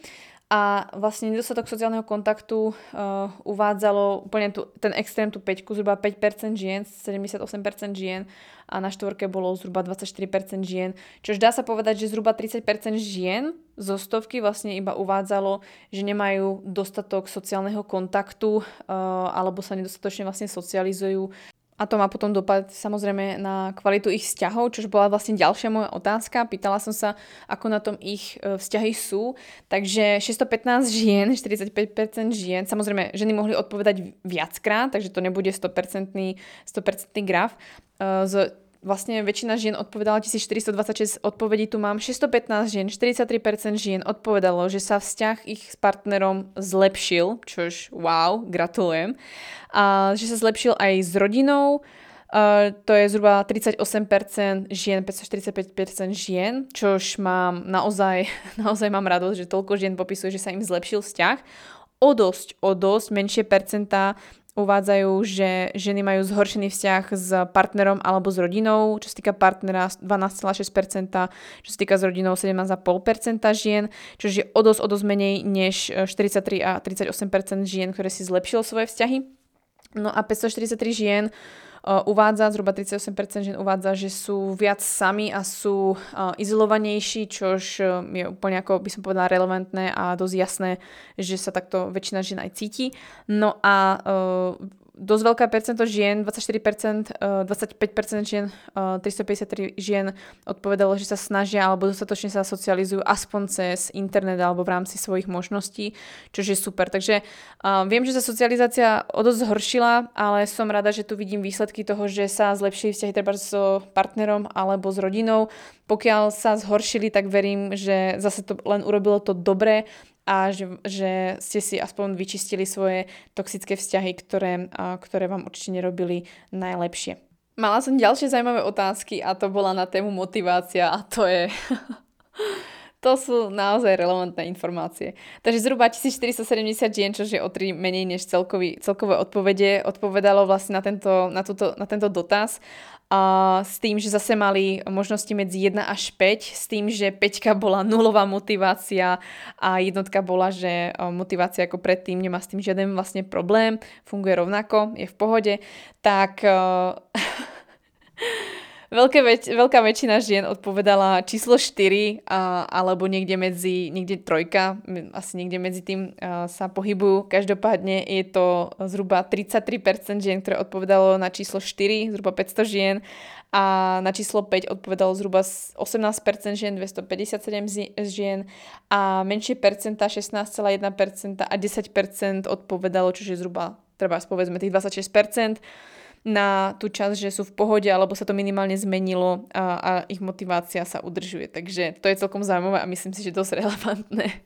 A vlastne nedostatok sociálneho kontaktu uh, uvádzalo úplne tu, ten extrém, tú 5, zhruba 5% žien, 78% žien a na štvorke bolo zhruba 24% žien. Čož dá sa povedať, že zhruba 30% žien zo stovky vlastne iba uvádzalo, že nemajú dostatok sociálneho kontaktu uh, alebo sa nedostatočne vlastne socializujú a to má potom dopad samozrejme na kvalitu ich vzťahov, čo bola vlastne ďalšia moja otázka. Pýtala som sa, ako na tom ich e, vzťahy sú. Takže 615 žien, 45% žien, samozrejme ženy mohli odpovedať viackrát, takže to nebude 100%, 100% graf. E, z vlastne väčšina žien odpovedala 1426 odpovedí, tu mám 615 žien, 43% žien odpovedalo, že sa vzťah ich s partnerom zlepšil, čož wow, gratulujem. A že sa zlepšil aj s rodinou, Uh, to je zhruba 38% žien, 545% žien, čož mám naozaj, naozaj mám radosť, že toľko žien popisuje, že sa im zlepšil vzťah. O dosť, o dosť menšie percentá uvádzajú, že ženy majú zhoršený vzťah s partnerom alebo s rodinou, čo sa týka partnera 12,6%, čo sa týka s rodinou 17,5% žien, čo je o dosť, o dosť menej než 43 a 38% žien, ktoré si zlepšilo svoje vzťahy. No a 543 žien uvádza, zhruba 38% žien uvádza, že sú viac sami a sú izolovanejší, čož je úplne ako by som povedala relevantné a dosť jasné, že sa takto väčšina žien aj cíti. No a dosť veľká percento žien, 24%, 25% žien, 353 žien odpovedalo, že sa snažia alebo dostatočne sa socializujú aspoň cez internet alebo v rámci svojich možností, čo je super. Takže uh, viem, že sa socializácia o dosť zhoršila, ale som rada, že tu vidím výsledky toho, že sa zlepšili vzťahy treba so partnerom alebo s rodinou. Pokiaľ sa zhoršili, tak verím, že zase to len urobilo to dobré a že, že ste si aspoň vyčistili svoje toxické vzťahy, ktoré, ktoré vám určite nerobili najlepšie. Mala som ďalšie zaujímavé otázky a to bola na tému motivácia a to je... to sú naozaj relevantné informácie. Takže zhruba 1470 žien, čo je o 3 menej než celkový, celkové odpovede, odpovedalo vlastne na tento, na, túto, na tento dotaz s tým, že zase mali možnosti medzi 1 až 5, s tým, že 5 bola nulová motivácia a jednotka bola, že motivácia ako predtým nemá s tým žiaden vlastne problém, funguje rovnako, je v pohode, tak Veľké väč- veľká väčšina žien odpovedala číslo 4 a, alebo niekde medzi, niekde trojka, asi niekde medzi tým a, sa pohybujú. Každopádne je to zhruba 33% žien, ktoré odpovedalo na číslo 4, zhruba 500 žien. A na číslo 5 odpovedalo zhruba 18% žien, 257 žien. A menšie percenta, 16,1% a 10% odpovedalo, čiže zhruba treba povedzme tých 26%, na tú časť, že sú v pohode alebo sa to minimálne zmenilo a, a ich motivácia sa udržuje. Takže to je celkom zaujímavé a myslím si, že dosť relevantné.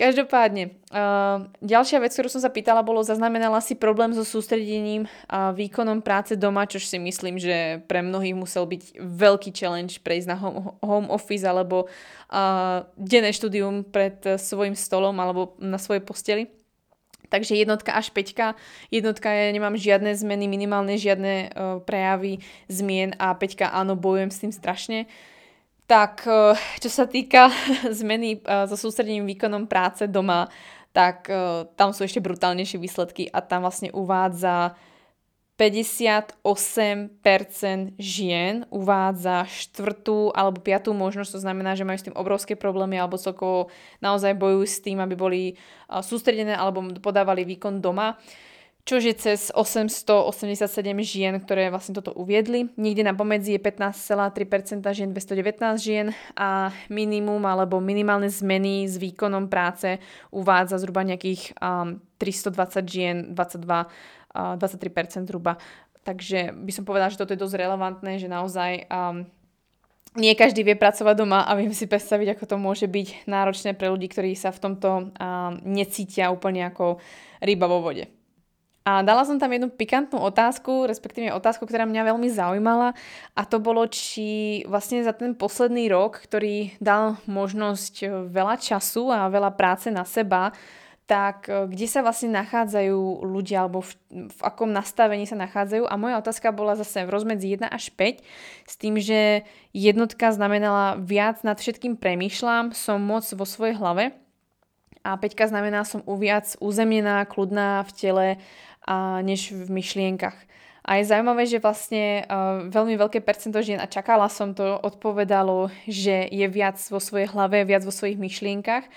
Každopádne, uh, ďalšia vec, ktorú som sa pýtala, bolo, zaznamenala si problém so sústredením a výkonom práce doma, čo si myslím, že pre mnohých musel byť veľký challenge prejsť na home, home office alebo uh, denné štúdium pred svojim stolom alebo na svojej posteli. Takže jednotka až peťka. Jednotka ja nemám žiadne zmeny, minimálne žiadne uh, prejavy zmien a peťka áno, bojujem s tým strašne. Tak eh, čo sa týka zmeny eh, so sústredením výkonom práce doma, tak tam sú ešte brutálnejšie výsledky a tam vlastne uvádza 58% žien uvádza štvrtú alebo piatú možnosť, to znamená, že majú s tým obrovské problémy alebo celkovo naozaj bojujú s tým, aby boli sústredené alebo podávali výkon doma čož je cez 887 žien, ktoré vlastne toto uviedli. Niekde na pomedzi je 15,3% žien, 219 žien a minimum alebo minimálne zmeny s výkonom práce uvádza zhruba nejakých um, 320 žien, 22, uh, 23% zhruba. Takže by som povedala, že toto je dosť relevantné, že naozaj um, nie každý vie pracovať doma a viem si predstaviť, ako to môže byť náročné pre ľudí, ktorí sa v tomto um, necítia úplne ako ryba vo vode. A dala som tam jednu pikantnú otázku, respektíve otázku, ktorá mňa veľmi zaujímala a to bolo, či vlastne za ten posledný rok, ktorý dal možnosť e, veľa času a veľa práce na seba, tak e, kde sa vlastne nachádzajú ľudia alebo v, v akom nastavení sa nachádzajú. A moja otázka bola zase v rozmedzi 1 až 5 s tým, že jednotka znamenala viac nad všetkým premýšľam, som moc vo svojej hlave a 5 znamená som uviac uzemnená, kľudná v tele a, než v myšlienkach. A je zaujímavé, že vlastne uh, veľmi veľké percento žien, a čakala som to, odpovedalo, že je viac vo svojej hlave, viac vo svojich myšlienkach,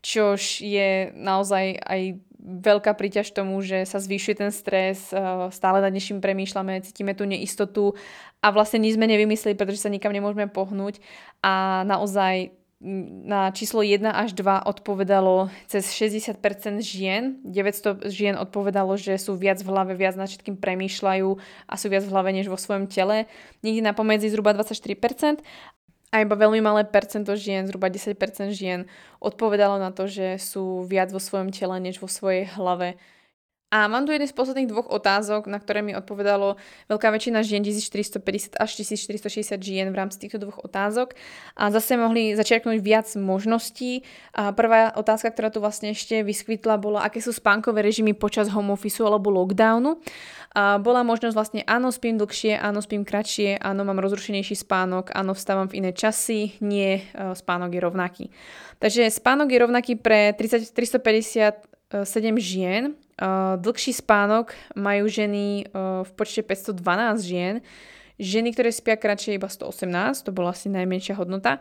čož je naozaj aj veľká príťaž tomu, že sa zvýšuje ten stres, uh, stále nad niečím premýšľame, cítime tú neistotu a vlastne nič sme nevymysleli, pretože sa nikam nemôžeme pohnúť a naozaj na číslo 1 až 2 odpovedalo cez 60% žien. 900 žien odpovedalo, že sú viac v hlave, viac nad všetkým premýšľajú a sú viac v hlave než vo svojom tele. Niekde na pomedzi zhruba 24%. A iba veľmi malé percento žien, zhruba 10% žien, odpovedalo na to, že sú viac vo svojom tele než vo svojej hlave. A mám tu jeden z posledných dvoch otázok, na ktoré mi odpovedalo veľká väčšina žien, 1450 až 1460 žien v rámci týchto dvoch otázok. A zase mohli začiarknúť viac možností. A prvá otázka, ktorá tu vlastne ešte vyskytla, bola, aké sú spánkové režimy počas home office alebo lockdownu. A bola možnosť vlastne áno, spím dlhšie, áno, spím kratšie, áno, mám rozrušenejší spánok, áno, vstávam v iné časy, nie, e, spánok je rovnaký. Takže spánok je rovnaký pre 30, 357 žien, dlhší spánok majú ženy v počte 512 žien, ženy, ktoré spia kratšie iba 118, to bola asi najmenšia hodnota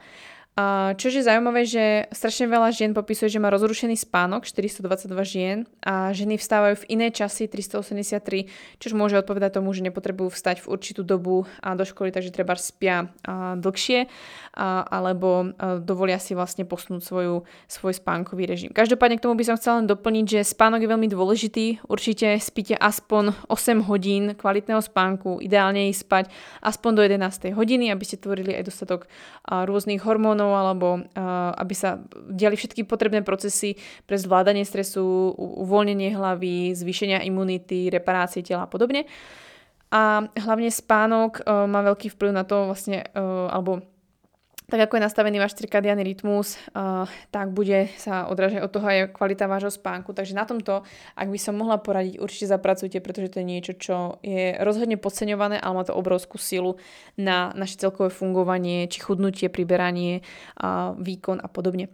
čo je zaujímavé, že strašne veľa žien popisuje, že má rozrušený spánok, 422 žien a ženy vstávajú v iné časy, 383, čo môže odpovedať tomu, že nepotrebujú vstať v určitú dobu a do školy, takže treba spia dlhšie a, alebo dovolia si vlastne posnúť svoju, svoj spánkový režim. Každopádne k tomu by som chcela len doplniť, že spánok je veľmi dôležitý. Určite spíte aspoň 8 hodín kvalitného spánku, ideálne ísť spať aspoň do 11. hodiny, aby ste tvorili aj dostatok rôznych hormónov, hormónov alebo uh, aby sa diali všetky potrebné procesy pre zvládanie stresu, uvoľnenie hlavy, zvýšenia imunity, reparácie tela a podobne. A hlavne spánok uh, má veľký vplyv na to vlastne, uh, alebo tak ako je nastavený váš cirkadiálny rytmus, uh, tak bude sa odrážať od toho aj kvalita vášho spánku. Takže na tomto, ak by som mohla poradiť, určite zapracujte, pretože to je niečo, čo je rozhodne podceňované, ale má to obrovskú silu na naše celkové fungovanie, či chudnutie, priberanie, uh, výkon a podobne.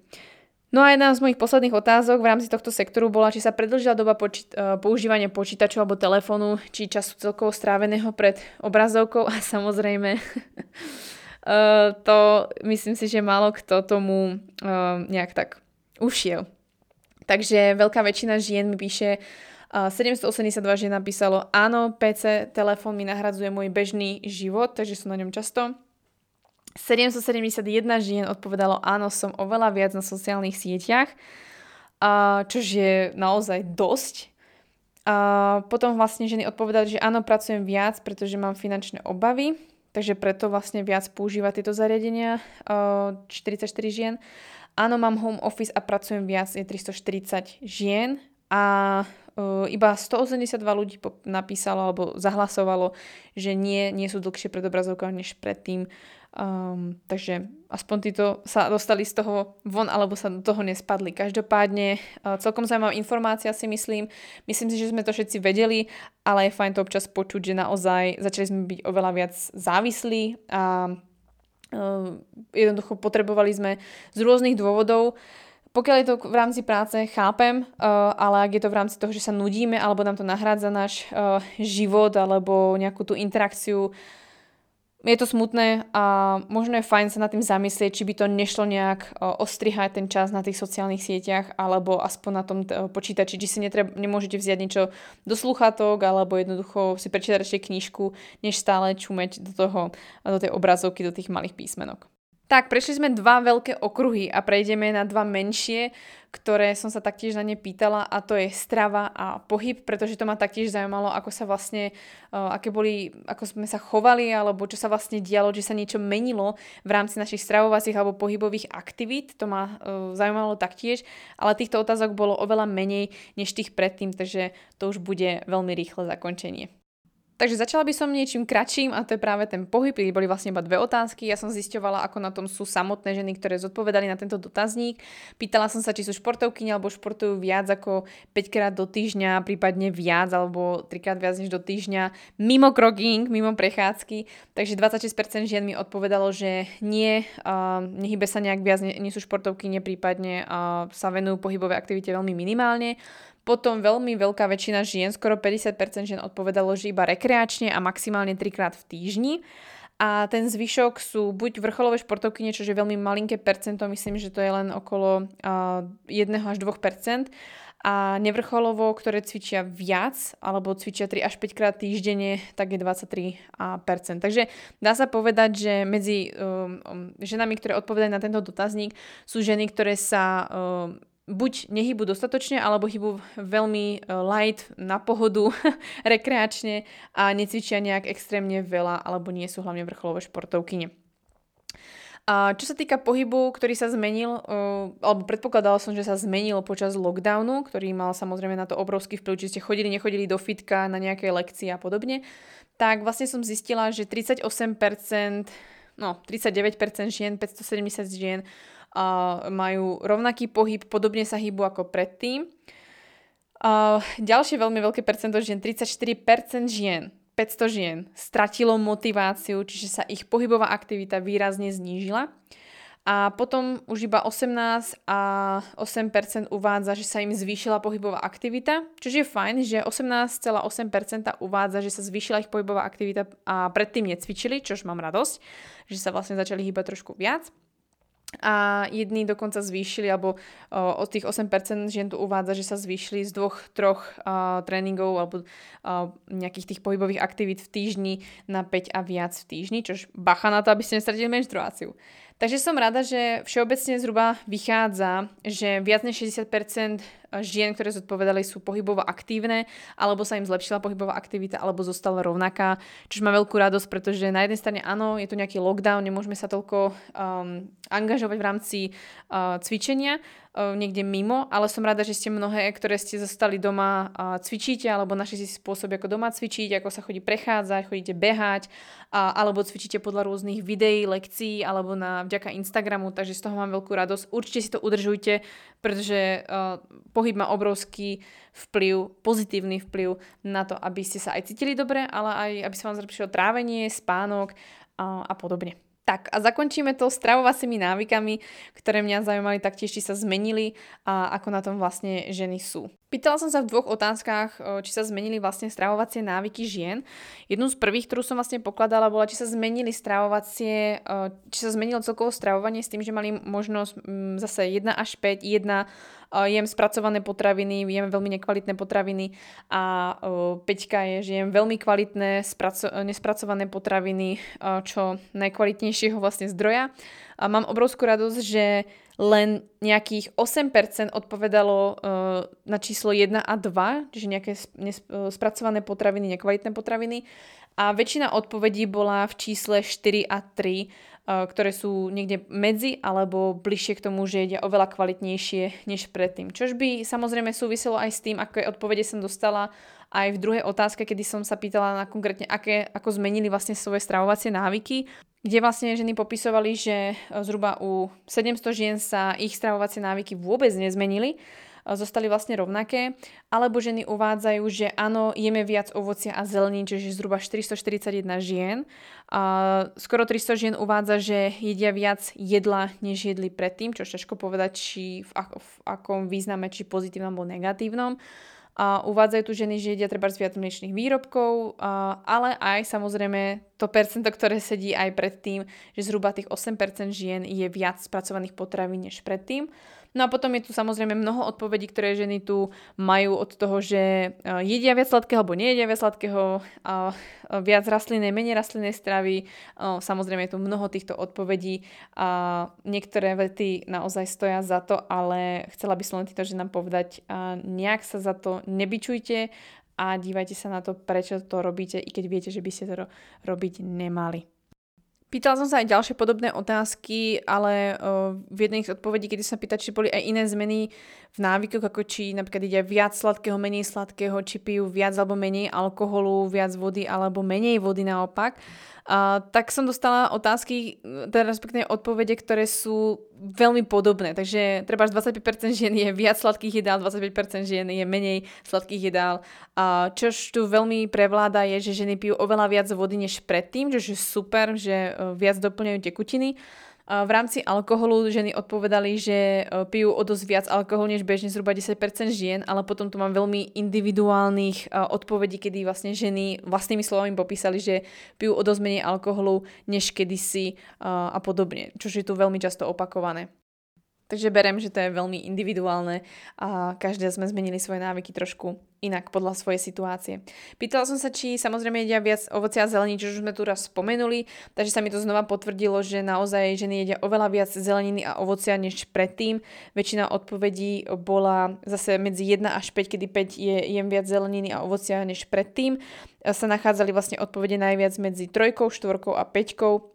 No a jedna z mojich posledných otázok v rámci tohto sektoru bola, či sa predlžila doba poči- používania počítačov alebo telefónu, či času celkovo stráveného pred obrazovkou a samozrejme to myslím si, že málo kto tomu uh, nejak tak ušiel. Takže veľká väčšina žien mi píše, uh, 782 žien napísalo, áno, PC, telefón mi nahradzuje môj bežný život, takže som na ňom často. 771 žien odpovedalo, áno, som oveľa viac na sociálnych sieťach, čož je naozaj dosť. A potom vlastne ženy odpovedali, že áno, pracujem viac, pretože mám finančné obavy, takže preto vlastne viac používa tieto zariadenia, 44 žien. Áno, mám home office a pracujem viac, je 340 žien a uh, iba 182 ľudí napísalo alebo zahlasovalo, že nie, nie sú dlhšie pred obrazovkou než predtým. Um, takže aspoň títo sa dostali z toho von alebo sa do toho nespadli. Každopádne uh, celkom zaujímavá informácia si myslím. Myslím si, že sme to všetci vedeli, ale je fajn to občas počuť, že naozaj začali sme byť oveľa viac závislí a uh, jednoducho potrebovali sme z rôznych dôvodov pokiaľ je to v rámci práce, chápem, uh, ale ak je to v rámci toho, že sa nudíme alebo nám to nahrádza náš život alebo nejakú tú interakciu, je to smutné a možno je fajn sa nad tým zamyslieť, či by to nešlo nejak ostrihať ten čas na tých sociálnych sieťach alebo aspoň na tom počítači, či si netreb, nemôžete vziať niečo do sluchatok alebo jednoducho si prečítať ešte knižku, než stále čumeť do, toho, do tej obrazovky, do tých malých písmenok. Tak, prešli sme dva veľké okruhy a prejdeme na dva menšie, ktoré som sa taktiež na ne pýtala a to je strava a pohyb, pretože to ma taktiež zaujímalo, ako sa vlastne, uh, aké boli, ako sme sa chovali alebo čo sa vlastne dialo, že sa niečo menilo v rámci našich stravovacích alebo pohybových aktivít. To ma uh, zaujímalo taktiež, ale týchto otázok bolo oveľa menej než tých predtým, takže to už bude veľmi rýchle zakončenie. Takže začala by som niečím kratším a to je práve ten pohyb, boli vlastne iba dve otázky. Ja som zisťovala, ako na tom sú samotné ženy, ktoré zodpovedali na tento dotazník. Pýtala som sa, či sú športovkyne alebo športujú viac ako 5 krát do týždňa, prípadne viac alebo 3 krát viac než do týždňa mimo kroging, mimo prechádzky. Takže 26% žien mi odpovedalo, že nie, uh, nehybe sa nejak viac, nie, nie sú športovkyne, prípadne uh, sa venujú pohybové aktivite veľmi minimálne. Potom veľmi veľká väčšina žien, skoro 50% žien odpovedalo, že iba rekreačne a maximálne 3 krát v týždni. A ten zvyšok sú buď vrcholové športovky, niečo, že veľmi malinké percento, myslím, že to je len okolo uh, 1 až 2% a nevrcholovo, ktoré cvičia viac alebo cvičia 3 až 5 krát týždenne, tak je 23%. Takže dá sa povedať, že medzi um, um, ženami, ktoré odpovedajú na tento dotazník, sú ženy, ktoré sa um, buď nehybu dostatočne, alebo hybu veľmi e, light, na pohodu, rekreačne a necvičia nejak extrémne veľa, alebo nie sú hlavne vrcholové športovkyne. A čo sa týka pohybu, ktorý sa zmenil, uh, alebo predpokladala som, že sa zmenil počas lockdownu, ktorý mal samozrejme na to obrovský vplyv, či ste chodili, nechodili do fitka, na nejaké lekcie a podobne, tak vlastne som zistila, že 38%, no 39% žien, 570 žien uh, majú rovnaký pohyb, podobne sa hýbu ako predtým. Uh, ďalšie veľmi veľké percento žien, 34% žien, 500 žien, stratilo motiváciu, čiže sa ich pohybová aktivita výrazne znížila. A potom už iba 18 a 8% uvádza, že sa im zvýšila pohybová aktivita, čo je fajn, že 18,8% uvádza, že sa zvýšila ich pohybová aktivita a predtým necvičili, čož mám radosť, že sa vlastne začali hýbať trošku viac a jedni dokonca zvýšili, alebo uh, od tých 8% žien tu uvádza, že sa zvýšili z dvoch, troch uh, tréningov alebo uh, nejakých tých pohybových aktivít v týždni na 5 a viac v týždni, čož bacha na to, aby ste nestratili menštruáciu. Takže som rada, že všeobecne zhruba vychádza, že viac než 60% žien, ktoré zodpovedali, sú pohybovo aktívne, alebo sa im zlepšila pohybová aktivita, alebo zostala rovnaká, čo má veľkú radosť, pretože na jednej strane áno, je tu nejaký lockdown, nemôžeme sa toľko um, angažovať v rámci uh, cvičenia, niekde mimo, ale som rada, že ste mnohé, ktoré ste zostali doma cvičíte, alebo našli si spôsob, ako doma cvičiť, ako sa chodí prechádzať, chodíte behať, alebo cvičíte podľa rôznych videí, lekcií, alebo na, vďaka Instagramu, takže z toho mám veľkú radosť. Určite si to udržujte, pretože uh, pohyb má obrovský vplyv, pozitívny vplyv na to, aby ste sa aj cítili dobre, ale aj aby sa vám zlepšilo trávenie, spánok a, a podobne. Tak a zakončíme to stravovacími návykami, ktoré mňa zaujímali taktiež, či sa zmenili a ako na tom vlastne ženy sú. Pýtala som sa v dvoch otázkach, či sa zmenili vlastne stravovacie návyky žien. Jednu z prvých, ktorú som vlastne pokladala, bola, či sa zmenili stravovacie, či sa zmenilo celkovo stravovanie s tým, že mali možnosť zase 1 až 5, 1 jem spracované potraviny, jem veľmi nekvalitné potraviny a peťka je, že jem veľmi kvalitné spraco- nespracované potraviny, čo najkvalitnejšieho vlastne zdroja. A mám obrovskú radosť, že len nejakých 8% odpovedalo na číslo 1 a 2, čiže nejaké spracované potraviny, nekvalitné potraviny. A väčšina odpovedí bola v čísle 4 a 3, ktoré sú niekde medzi alebo bližšie k tomu, že jedia oveľa kvalitnejšie než predtým. Čož by samozrejme súviselo aj s tým, aké odpovede som dostala aj v druhej otázke, kedy som sa pýtala na konkrétne, aké, ako zmenili vlastne svoje stravovacie návyky, kde vlastne ženy popisovali, že zhruba u 700 žien sa ich stravovacie návyky vôbec nezmenili, zostali vlastne rovnaké, alebo ženy uvádzajú, že áno, jeme viac ovocia a zelení, čiže zhruba 441 žien. A skoro 300 žien uvádza, že jedia viac jedla, než jedli predtým, čo ťažko povedať, či v, v akom význame, či pozitívnom alebo negatívnom. A uvádzajú tu ženy, že jedia treba viac mliečných výrobkov, a, ale aj samozrejme to percento, ktoré sedí aj predtým, že zhruba tých 8% žien je viac spracovaných potravín než predtým. No a potom je tu samozrejme mnoho odpovedí, ktoré ženy tu majú od toho, že e, jedia viac sladkého alebo nejedia viac sladkého, a viac rastlinnej, menej rastlinnej stravy. E, samozrejme je tu mnoho týchto odpovedí a niektoré vety naozaj stoja za to, ale chcela by som len týmto ženám povedať, nejak sa za to nebyčujte a dívajte sa na to, prečo to robíte, i keď viete, že by ste to robiť nemali. Pýtala som sa aj ďalšie podobné otázky, ale v jednej z odpovedí, keď sa pýta, či boli aj iné zmeny v návykoch, ako či napríklad ide viac sladkého, menej sladkého, či pijú viac alebo menej alkoholu, viac vody alebo menej vody naopak. Tak som dostala otázky, teda respektíve odpovede, ktoré sú veľmi podobné. Takže treba 25% žien je viac sladkých jedál, 25% žien je menej sladkých jedál. Čož tu veľmi prevláda je, že ženy pijú oveľa viac vody než predtým, čo je super, že uh, viac doplňajú tekutiny. V rámci alkoholu ženy odpovedali, že e, pijú o dosť viac alkoholu než bežne zhruba 10% žien, ale potom tu mám veľmi individuálnych e, odpovedí, kedy vlastne ženy vlastnými slovami popísali, že pijú o dosť menej alkoholu než kedysi e, a podobne, čo je tu veľmi často opakované. Takže berem, že to je veľmi individuálne a každé sme zmenili svoje návyky trošku inak podľa svojej situácie. Pýtala som sa, či samozrejme jedia viac ovocia a zelení, čo už sme tu raz spomenuli, takže sa mi to znova potvrdilo, že naozaj ženy jedia oveľa viac zeleniny a ovocia než predtým. Väčšina odpovedí bola zase medzi 1 až 5, kedy 5 je, jem viac zeleniny a ovocia než predtým. Sa nachádzali vlastne odpovede najviac medzi trojkou, štvorkou a peťkou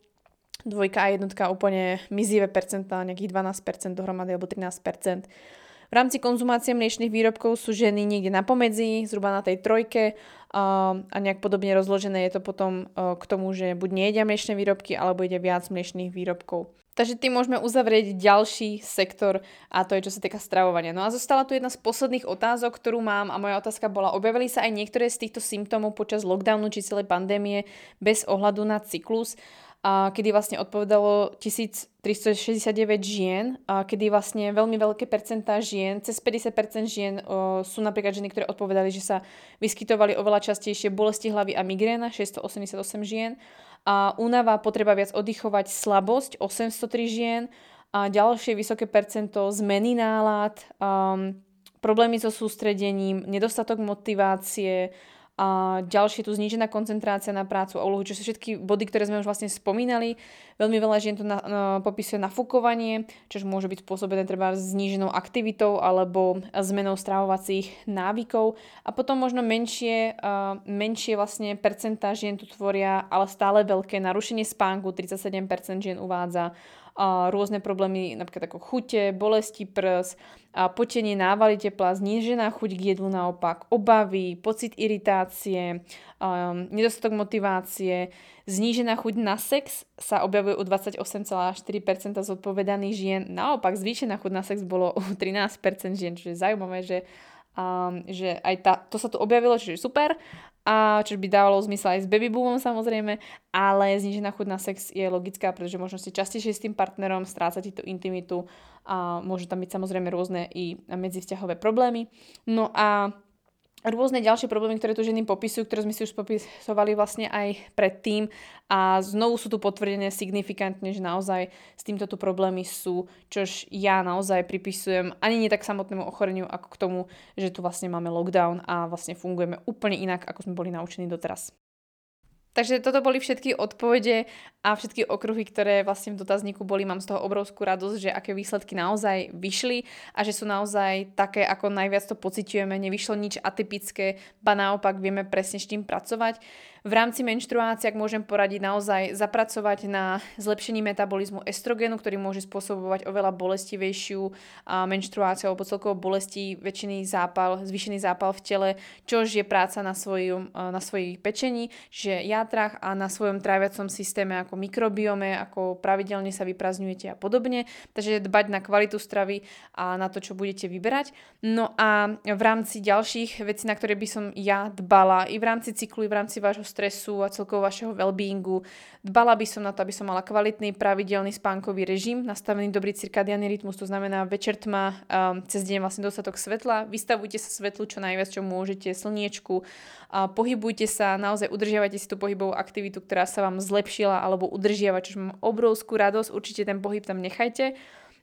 dvojka a jednotka úplne mizivé percentá, nejakých 12% dohromady alebo 13%. V rámci konzumácie mliečných výrobkov sú ženy niekde na pomedzi, zhruba na tej trojke a, nejak podobne rozložené je to potom k tomu, že buď nejedia mliečne výrobky, alebo ide viac mliečných výrobkov. Takže tým môžeme uzavrieť ďalší sektor a to je čo sa týka stravovania. No a zostala tu jedna z posledných otázok, ktorú mám a moja otázka bola, objavili sa aj niektoré z týchto symptómov počas lockdownu či celej pandémie bez ohľadu na cyklus a kedy vlastne odpovedalo 1369 žien, a kedy vlastne veľmi veľké percentá žien, cez 50% žien o, sú napríklad ženy, ktoré odpovedali, že sa vyskytovali oveľa častejšie bolesti hlavy a migréna, 688 žien, a únava, potreba viac oddychovať, slabosť, 803 žien, a ďalšie vysoké percento zmeny nálad, um, problémy so sústredením, nedostatok motivácie, a ďalšie tu znížená koncentrácia na prácu a úlohu, čo sú všetky body, ktoré sme už vlastne spomínali. Veľmi veľa žien to na, na, popisuje nafúkovanie, čo môže byť spôsobené treba zníženou aktivitou alebo zmenou stravovacích návykov. A potom možno menšie, uh, menšie vlastne percentá žien tu tvoria, ale stále veľké narušenie spánku, 37% žien uvádza, a rôzne problémy, napríklad ako chute, bolesti prs, a potenie návaly tepla, znížená chuť k jedlu naopak, obavy, pocit iritácie, um, nedostatok motivácie, znížená chuť na sex sa objavuje u 28,4% zodpovedaných žien, naopak zvýšená chuť na sex bolo u 13% žien, čo je zaujímavé, že um, že aj tá, to sa tu objavilo, čiže super, a čo by dávalo zmysel aj s baby boomom samozrejme, ale znižená chuť na sex je logická, pretože možno ste častejšie s tým partnerom, strácate tú intimitu a môžu tam byť samozrejme rôzne i medzivzťahové problémy. No a rôzne ďalšie problémy, ktoré tu ženy popisujú, ktoré sme si už popisovali vlastne aj predtým a znovu sú tu potvrdené signifikantne, že naozaj s týmto tu problémy sú, čož ja naozaj pripisujem ani nie tak samotnému ochoreniu, ako k tomu, že tu vlastne máme lockdown a vlastne fungujeme úplne inak, ako sme boli naučení doteraz. Takže toto boli všetky odpovede a všetky okruhy, ktoré vlastne v dotazníku boli. Mám z toho obrovskú radosť, že aké výsledky naozaj vyšli a že sú naozaj také, ako najviac to pociťujeme. Nevyšlo nič atypické, ba naopak vieme presne s tým pracovať. V rámci menštruácie, ak môžem poradiť, naozaj zapracovať na zlepšení metabolizmu estrogenu, ktorý môže spôsobovať oveľa bolestivejšiu menštruáciu alebo celkovo bolesti, väčšiný zápal, zvýšený zápal v tele, čož je práca na, svojom, na svojich pečení, že játrach a na svojom tráviacom systéme ako mikrobiome, ako pravidelne sa vyprazňujete a podobne. Takže dbať na kvalitu stravy a na to, čo budete vyberať. No a v rámci ďalších vecí, na ktoré by som ja dbala, i v rámci cyklu, i v rámci vášho stresu a celkovo vašeho wellbeingu. Dbala by som na to, aby som mala kvalitný, pravidelný spánkový režim, nastavený dobrý cirkadiánny rytmus, to znamená večer tma, um, cez deň vlastne dostatok svetla, vystavujte sa svetlu čo najviac, čo môžete, slniečku, a pohybujte sa, naozaj udržiavajte si tú pohybovú aktivitu, ktorá sa vám zlepšila alebo udržiava, čo mám obrovskú radosť, určite ten pohyb tam nechajte.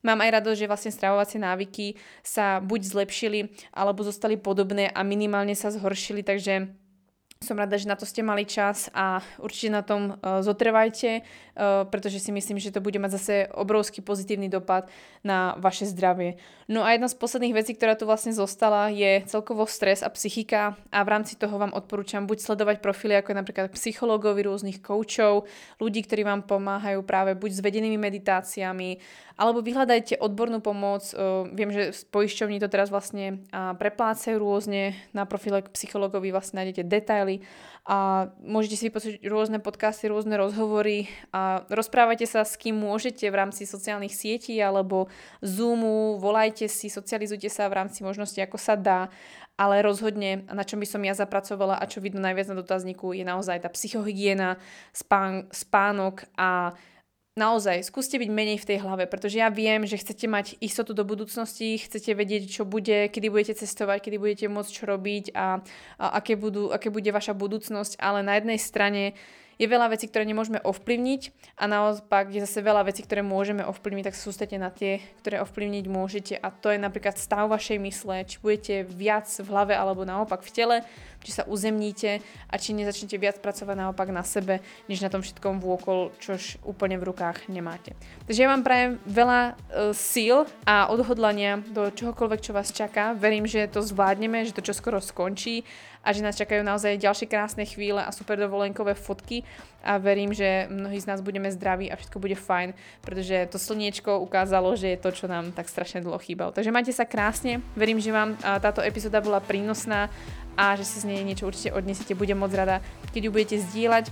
Mám aj radosť, že vlastne stravovacie návyky sa buď zlepšili, alebo zostali podobné a minimálne sa zhoršili, takže som rada, že na to ste mali čas a určite na tom uh, zotrvajte, uh, pretože si myslím, že to bude mať zase obrovský pozitívny dopad na vaše zdravie. No a jedna z posledných vecí, ktorá tu vlastne zostala, je celkovo stres a psychika a v rámci toho vám odporúčam buď sledovať profily ako je napríklad psychológov, rôznych koučov, ľudí, ktorí vám pomáhajú práve buď s vedenými meditáciami, alebo vyhľadajte odbornú pomoc. Uh, viem, že poisťovní to teraz vlastne uh, preplácajú rôzne na profile psychológovi vlastne nájdete detaily a môžete si vypočuť rôzne podcasty, rôzne rozhovory a rozprávajte sa s kým môžete v rámci sociálnych sietí alebo Zoomu, volajte si, socializujte sa v rámci možnosti, ako sa dá, ale rozhodne, na čom by som ja zapracovala a čo vidno najviac na dotazníku, je naozaj tá psychohygiena, spán, spánok a naozaj skúste byť menej v tej hlave, pretože ja viem, že chcete mať istotu do budúcnosti, chcete vedieť, čo bude, kedy budete cestovať, kedy budete môcť čo robiť a, a aké, budú, aké bude vaša budúcnosť, ale na jednej strane je veľa vecí, ktoré nemôžeme ovplyvniť a naopak je zase veľa vecí, ktoré môžeme ovplyvniť, tak sústete na tie, ktoré ovplyvniť môžete a to je napríklad stav vašej mysle, či budete viac v hlave alebo naopak v tele, či sa uzemníte a či nezačnete viac pracovať naopak na sebe, než na tom všetkom vôkol, čož úplne v rukách nemáte. Takže ja vám prajem veľa uh, síl a odhodlania do čohokoľvek, čo vás čaká. Verím, že to zvládneme, že to čoskoro skončí a že nás čakajú naozaj ďalšie krásne chvíle a super dovolenkové fotky a verím, že mnohí z nás budeme zdraví a všetko bude fajn, pretože to slniečko ukázalo, že je to, čo nám tak strašne dlho chýbalo. Takže majte sa krásne, verím, že vám táto epizóda bola prínosná a že si z nej niečo určite odnesete. Budem moc rada, keď ju budete zdieľať.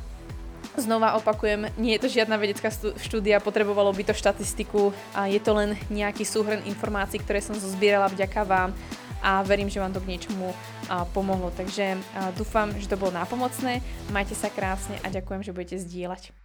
Znova opakujem, nie je to žiadna vedecká štúdia, potrebovalo by to štatistiku a je to len nejaký súhrn informácií, ktoré som zozbierala vďaka vám a verím, že vám to k niečomu pomohlo. Takže dúfam, že to bolo nápomocné. Majte sa krásne a ďakujem, že budete zdieľať.